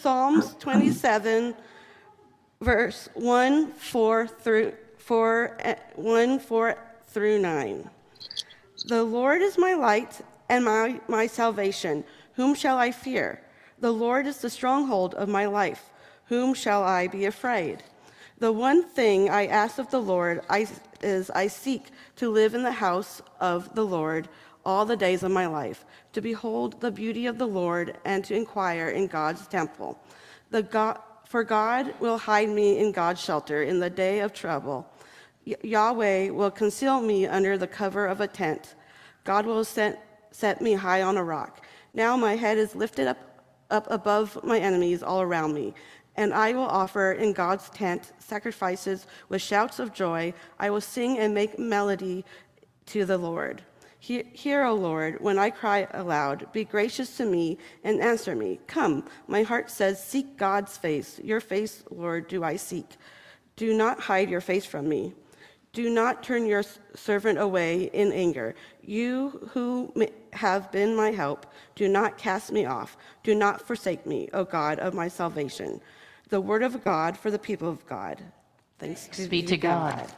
Psalms 27, verse 1, 4 through 4, eh, 1, 4 through 9. The Lord is my light and my, my salvation. Whom shall I fear? The Lord is the stronghold of my life. Whom shall I be afraid? The one thing I ask of the Lord I, is I seek to live in the house of the Lord all the days of my life, to behold the beauty of the Lord and to inquire in God's temple. God, for God will hide me in God's shelter in the day of trouble. Yahweh will conceal me under the cover of a tent. God will set, set me high on a rock. Now my head is lifted up, up above my enemies all around me. And I will offer in God's tent sacrifices with shouts of joy. I will sing and make melody to the Lord. Hear, O Lord, when I cry aloud. Be gracious to me and answer me. Come, my heart says, Seek God's face. Your face, Lord, do I seek. Do not hide your face from me. Do not turn your servant away in anger. You who have been my help, do not cast me off. Do not forsake me, O God of my salvation. The word of God for the people of God. Thanks be to God. God.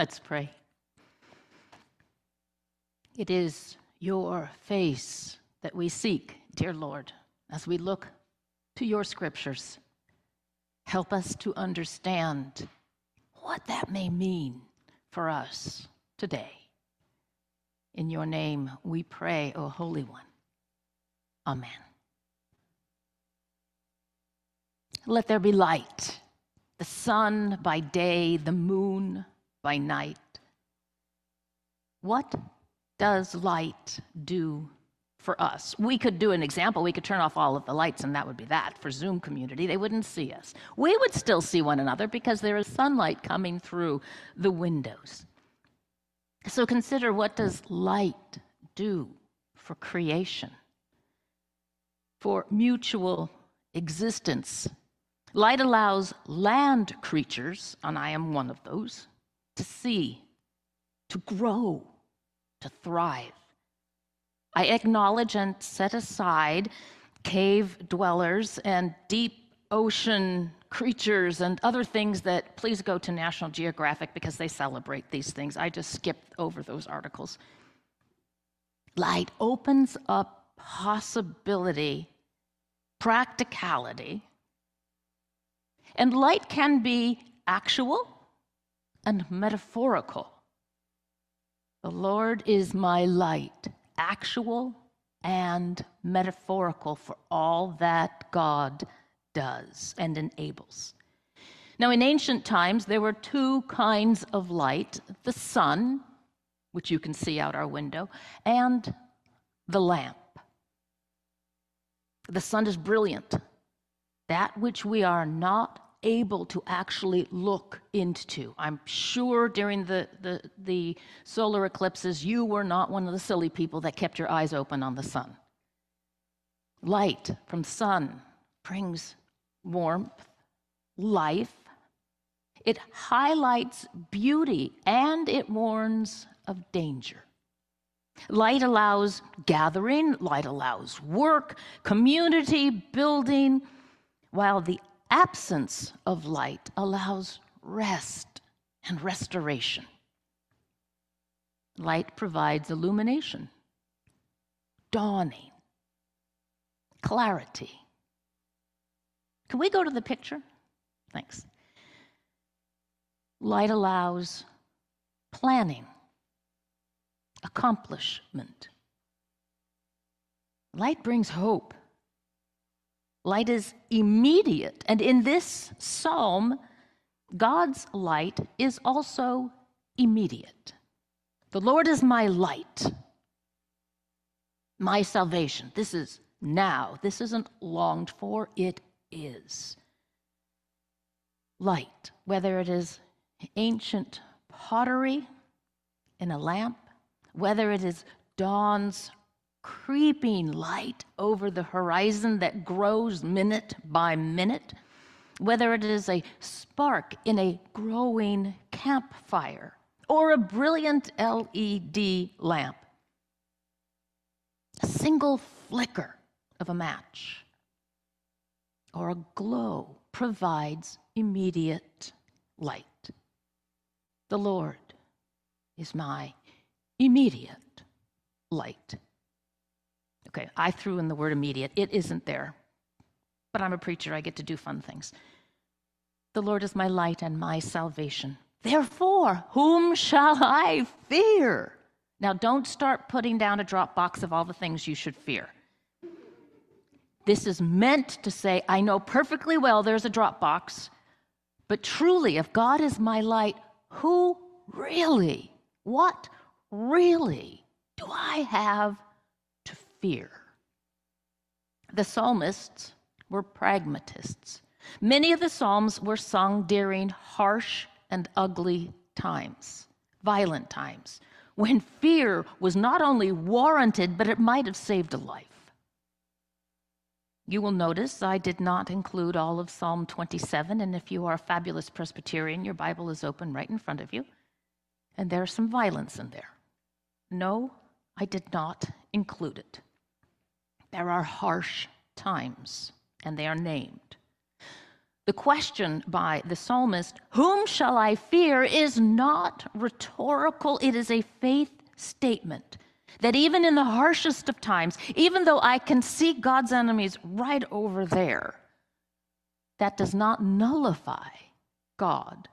Let's pray. It is your face that we seek, dear Lord, as we look to your scriptures. Help us to understand what that may mean for us today. In your name we pray, O Holy One. Amen. Let there be light, the sun by day, the moon by night. What does light do for us? We could do an example. We could turn off all of the lights, and that would be that for Zoom community. They wouldn't see us. We would still see one another because there is sunlight coming through the windows. So consider what does light do for creation, for mutual existence. Light allows land creatures, and I am one of those, to see, to grow, to thrive. I acknowledge and set aside cave dwellers and deep ocean creatures and other things that please go to National Geographic because they celebrate these things. I just skipped over those articles. Light opens up possibility, practicality, and light can be actual and metaphorical. The Lord is my light, actual and metaphorical for all that God does and enables. Now, in ancient times, there were two kinds of light the sun, which you can see out our window, and the lamp. The sun is brilliant. That which we are not able to actually look into. I'm sure during the, the, the, solar eclipses, you were not one of the silly people that kept your eyes open on the sun. Light from sun brings warmth, life. It highlights beauty and it warns of danger. Light allows gathering, light allows work, community building, while the absence of light allows rest and restoration. Light provides illumination, dawning, clarity. Can we go to the picture? Thanks. Light allows planning, accomplishment. Light brings hope. Light is immediate. And in this psalm, God's light is also immediate. The Lord is my light, my salvation. This is now. This isn't longed for, it is. Light, whether it is ancient pottery in a lamp, whether it is dawn's creeping light over the horizon that grows minute by minute, whether it is a spark in a growing campfire or a brilliant LED lamp. A single flicker of a match or a glow provides immediate light. The Lord is my immediate light. Okay, I threw in the word immediate. It isn't there, but I'm a preacher. I get to do fun things. The Lord is my light and my salvation. Therefore, whom shall I fear? Now, don't start putting down a drop box of all the things you should fear. This is meant to say, I know perfectly well there's a drop box, but truly, if God is my light, who really, what really do I have fear? The psalmists were pragmatists. Many of the psalms were sung during harsh and ugly times, violent times, when fear was not only warranted, but it might have saved a life. You will notice I did not include all of Psalm 27, and if you are a fabulous Presbyterian, your Bible is open right in front of you, and there's some violence in there. No, I did not include it. There are harsh times, and they are named. The question by the psalmist, Whom shall I fear, is not rhetorical, it is a faith statement. That even in the harshest of times, even though I can see God's enemies right over there, that does not nullify God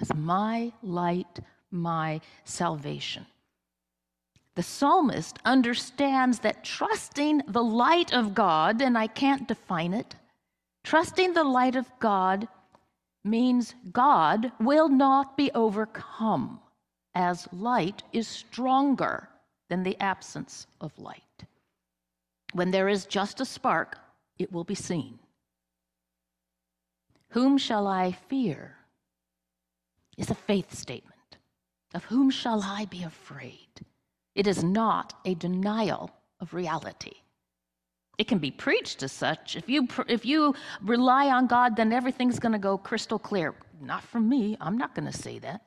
as my light, my salvation. The psalmist understands that trusting the light of God, and I can't define it, trusting the light of God means God will not be overcome, as light is stronger than the absence of light. When there is just a spark, it will be seen. Whom shall I fear? is a faith statement. Of whom shall I be afraid? It is not a denial of reality. It can be preached as such. If you, if you rely on God, then everything's going to go crystal clear. Not from me. I'm not going to say that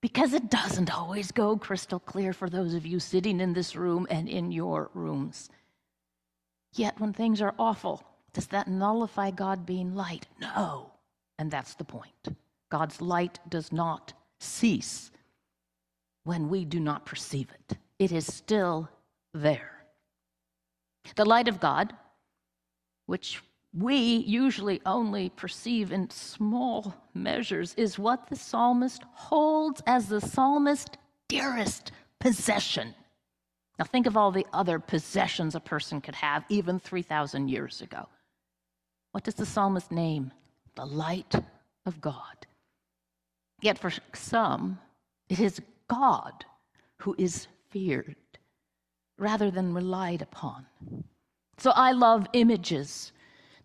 because it doesn't always go crystal clear for those of you sitting in this room and in your rooms. Yet, when things are awful, does that nullify God being light? No. And that's the point. God's light does not cease when we do not perceive it, it is still there. The light of God, which we usually only perceive in small measures, is what the psalmist holds as the psalmist's dearest possession. Now, think of all the other possessions a person could have even 3,000 years ago. What does the psalmist name? The light of God. Yet for some, it is God who is feared rather than relied upon. So I love images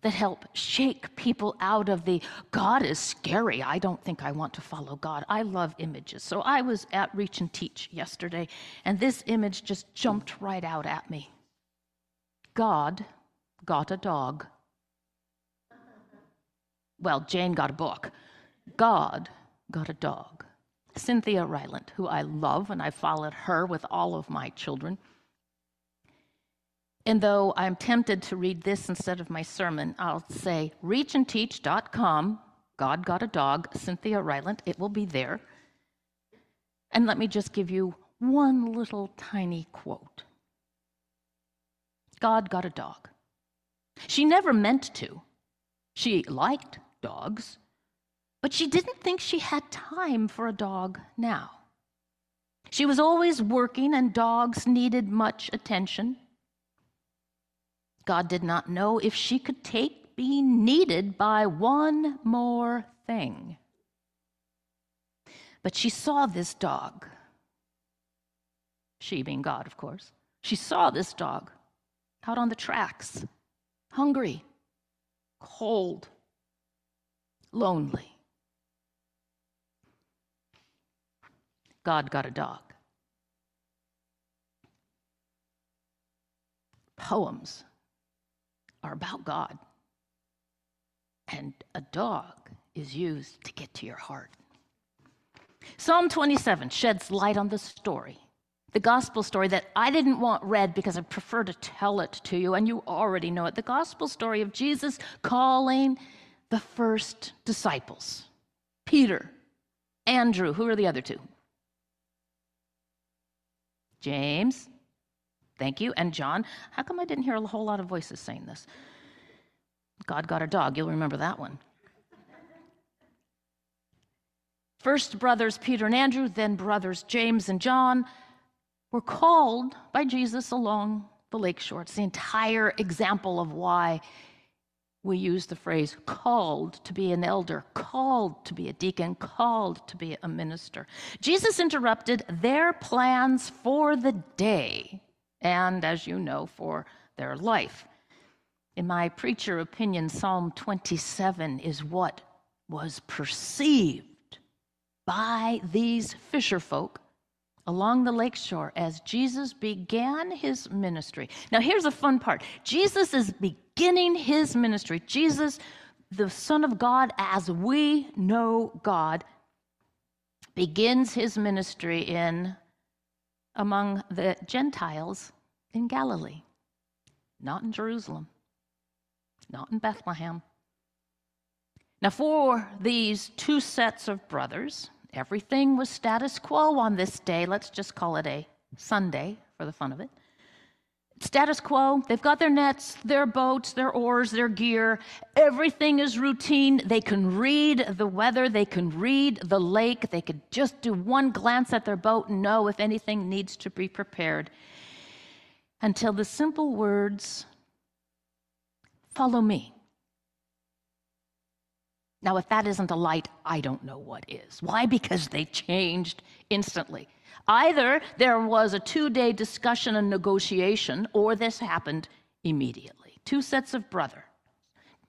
that help shake people out of the God is scary. I don't think I want to follow God. I love images. So I was at Reach and Teach yesterday, and this image just jumped right out at me. God got a dog. Well, Jane got a book. God got a dog. Cynthia Rylant, who I love, and I followed her with all of my children. And though I'm tempted to read this instead of my sermon, I'll say reachandteach.com, God Got a Dog, Cynthia Rylant, it will be there. And let me just give you one little tiny quote God got a dog. She never meant to. She liked dogs, but she didn't think she had time for a dog now. She was always working, and dogs needed much attention. God did not know if she could take being needed by one more thing. But she saw this dog. She being God, of course. She saw this dog out on the tracks, hungry, cold, lonely. God got a dog. Poems are about God. And a dog is used to get to your heart. Psalm 27 sheds light on the story, the gospel story that I didn't want read because I prefer to tell it to you, and you already know it. The gospel story of Jesus calling the first disciples Peter, Andrew, who are the other two? James, thank you, and John. How come I didn't hear a whole lot of voices saying this? God got a dog, you'll remember that one. First brothers Peter and Andrew, then brothers James and John were called by Jesus along the lakeshore. It's the entire example of why we use the phrase called to be an elder, called to be a deacon, called to be a minister. Jesus interrupted their plans for the day and, as you know, for their life. In my preacher opinion, Psalm 27 is what was perceived by these fisher folk along the lakeshore as Jesus began his ministry. Now, here's a fun part Jesus is beginning his ministry. Jesus, the Son of God, as we know God, begins his ministry in among the Gentiles in Galilee, not in Jerusalem, not in Bethlehem. Now, for these two sets of brothers, Everything was status quo on this day. Let's just call it a Sunday for the fun of it. Status quo. They've got their nets, their boats, their oars, their gear. Everything is routine. They can read the weather. They can read the lake. They could just do one glance at their boat and know if anything needs to be prepared. Until the simple words, follow me. Now, if that isn't a light, I don't know what is. Why? Because they changed instantly. Either there was a two day discussion and negotiation, or this happened immediately. Two sets of brother,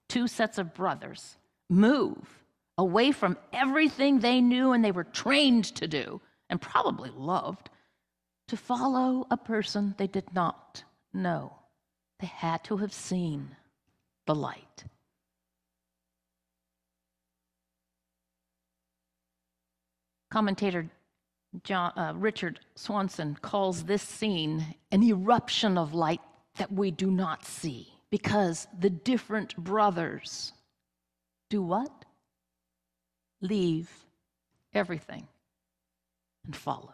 two sets of brothers move away from everything they knew and they were trained to do and probably loved to follow a person they did not know. They had to have seen the light. Commentator John, uh, Richard Swanson calls this scene an eruption of light that we do not see because the different brothers do what? Leave everything and follow.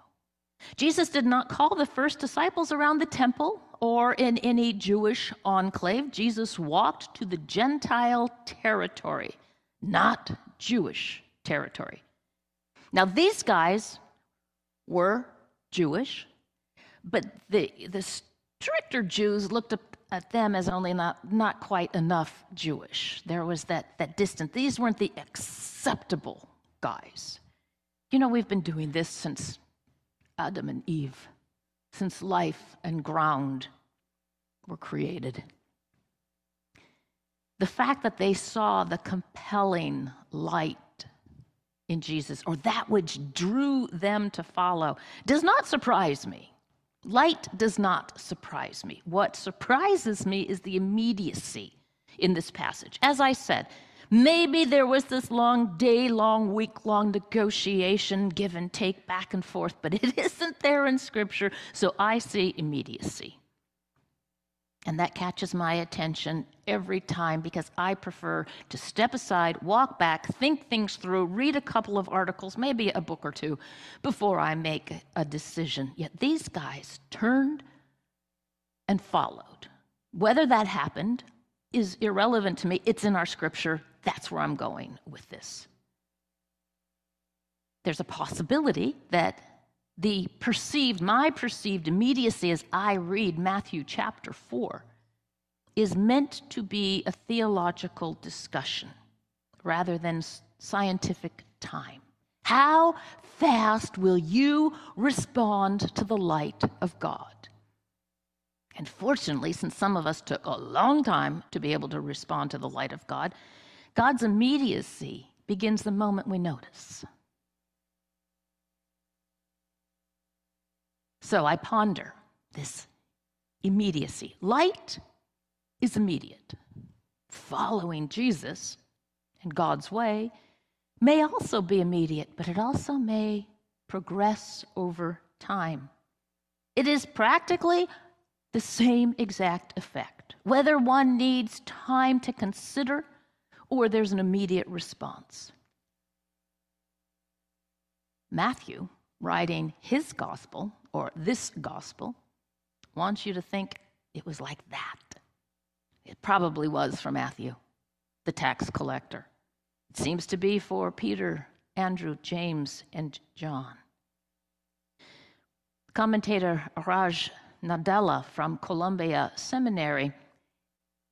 Jesus did not call the first disciples around the temple or in any Jewish enclave. Jesus walked to the Gentile territory, not Jewish territory. Now, these guys were Jewish, but the, the stricter Jews looked at them as only not, not quite enough Jewish. There was that, that distance. These weren't the acceptable guys. You know, we've been doing this since Adam and Eve, since life and ground were created. The fact that they saw the compelling light in Jesus or that which drew them to follow does not surprise me. Light does not surprise me. What surprises me is the immediacy in this passage. As I said, maybe there was this long, day long, week long negotiation, give and take, back and forth, but it isn't there in Scripture, so I see immediacy. And that catches my attention every time because I prefer to step aside, walk back, think things through, read a couple of articles, maybe a book or two, before I make a decision. Yet these guys turned and followed. Whether that happened is irrelevant to me. It's in our scripture. That's where I'm going with this. There's a possibility that the perceived, my perceived immediacy as I read Matthew chapter 4 is meant to be a theological discussion rather than scientific time. How fast will you respond to the light of God? And fortunately, since some of us took a long time to be able to respond to the light of God, God's immediacy begins the moment we notice. So I ponder this immediacy. Light is immediate. Following Jesus and God's way may also be immediate, but it also may progress over time. It is practically the same exact effect, whether one needs time to consider or there's an immediate response. Matthew, writing his gospel, or this gospel, wants you to think it was like that. It probably was for Matthew, the tax collector. It seems to be for Peter, Andrew, James, and John. Commentator Raj Nadella from Columbia Seminary,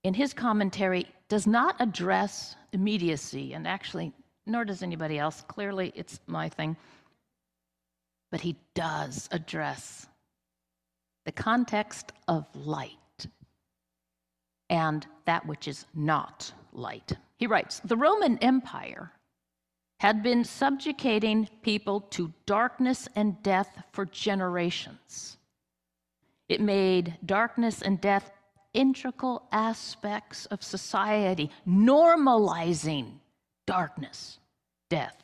in his commentary, does not address immediacy, and actually, nor does anybody else. Clearly, it's my thing. But he does address the context of light and that which is not light. He writes The Roman Empire had been subjugating people to darkness and death for generations. It made darkness and death integral aspects of society, normalizing darkness, death.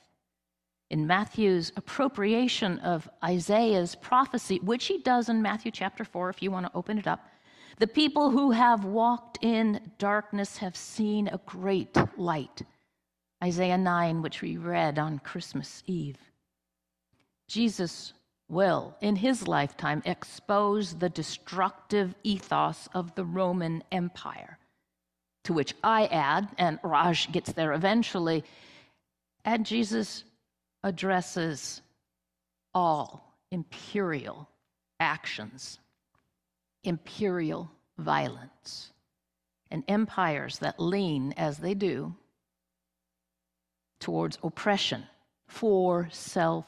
In Matthew's appropriation of Isaiah's prophecy, which he does in Matthew chapter 4, if you want to open it up, the people who have walked in darkness have seen a great light. Isaiah 9, which we read on Christmas Eve. Jesus will, in his lifetime, expose the destructive ethos of the Roman Empire. To which I add, and Raj gets there eventually, and Jesus addresses all imperial actions imperial violence and empires that lean, as they do, towards oppression for self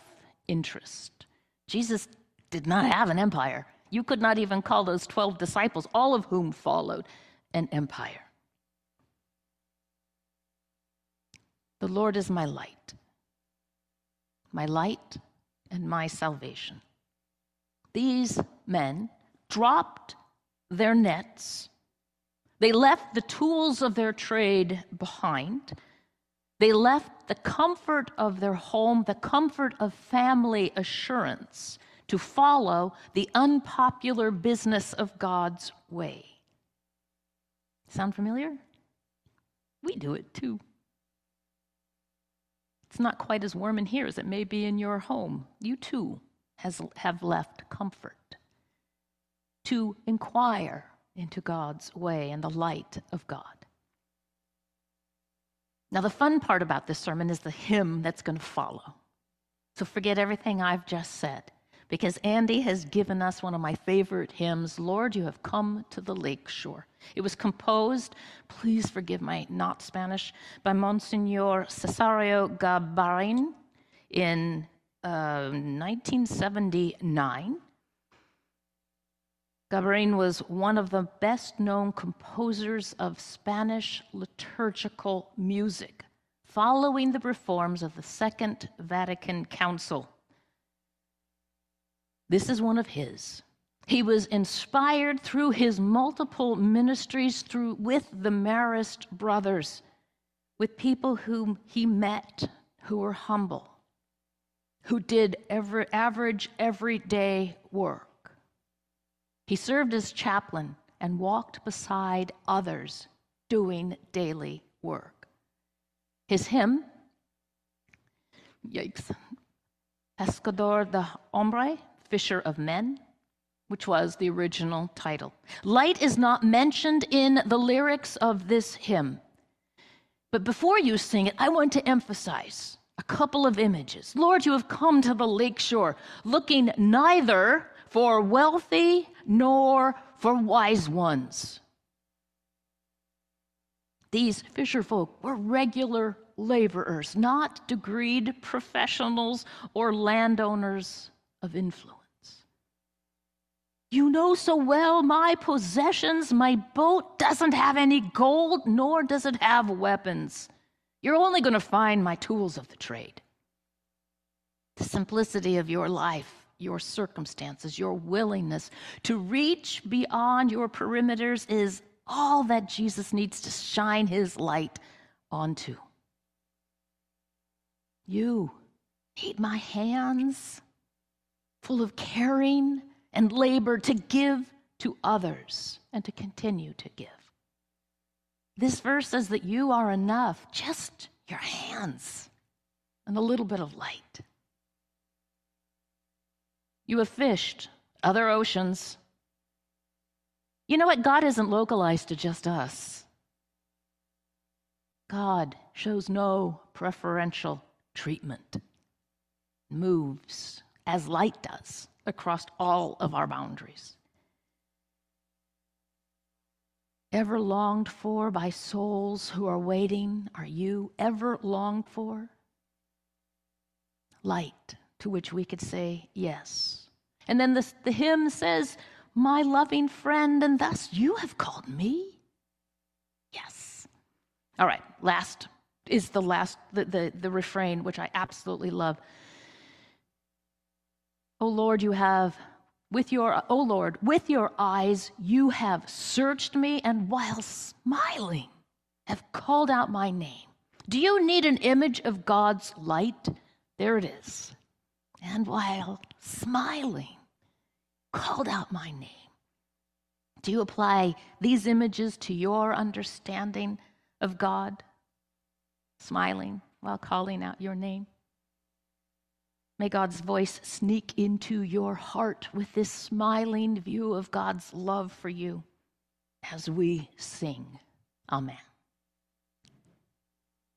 interest. Jesus did not have an empire. You could not even call those 12 disciples, all of whom followed, an empire. The Lord is my light, my light and my salvation. These men dropped their nets. They left the tools of their trade behind. They left the comfort of their home, the comfort of family assurance to follow the unpopular business of God's way. Sound familiar? We do it too. It's not quite as warm in here as it may be in your home. You too has, have left comfort to inquire into God's way and the light of God. Now, the fun part about this sermon is the hymn that's going to follow. So forget everything I've just said, because Andy has given us one of my favorite hymns, Lord, You Have Come to the Lake Shore. It was composed, please forgive my not Spanish, by Monsignor Cesáreo Gabaráin in uh, 1979. Gabarin was one of the best known composers of Spanish liturgical music, following the reforms of the Second Vatican Council. This is one of his. He was inspired through his multiple ministries through, with the Marist brothers, with people whom he met who were humble, who did every, average everyday work. He served as chaplain and walked beside others doing daily work. His hymn, yikes, Pescador de Hombre, Fisher of Men, which was the original title. Light is not mentioned in the lyrics of this hymn. But before you sing it, I want to emphasize a couple of images. Lord, you have come to the lakeshore looking neither for wealthy nor for wise ones. These fisherfolk were regular laborers, not degreed professionals or landowners of influence. You know so well my possessions, my boat doesn't have any gold, nor does it have weapons. You're only going to find my tools of the trade. The simplicity of your life your circumstances, your willingness to reach beyond your perimeters is all that Jesus needs to shine his light onto. You need my hands full of caring and labor to give to others and to continue to give. This verse says that you are enough, just your hands and a little bit of light. You have fished other oceans. You know what? God isn't localized to just us. God shows no preferential treatment, moves as light does across all of our boundaries. Ever longed for by souls who are waiting, are you ever longed for? Light to which we could say yes. And then this, the hymn says, My loving friend, and thus you have called me? Yes. All right, last is the last, the, the, the refrain, which I absolutely love. O Lord, you have with your, O Lord, with your eyes you have searched me, and while smiling, have called out my name. Do you need an image of God's light? There it is. And while smiling, called out my name. Do you apply these images to your understanding of God? Smiling while calling out your name? May God's voice sneak into your heart with this smiling view of God's love for you as we sing. Amen.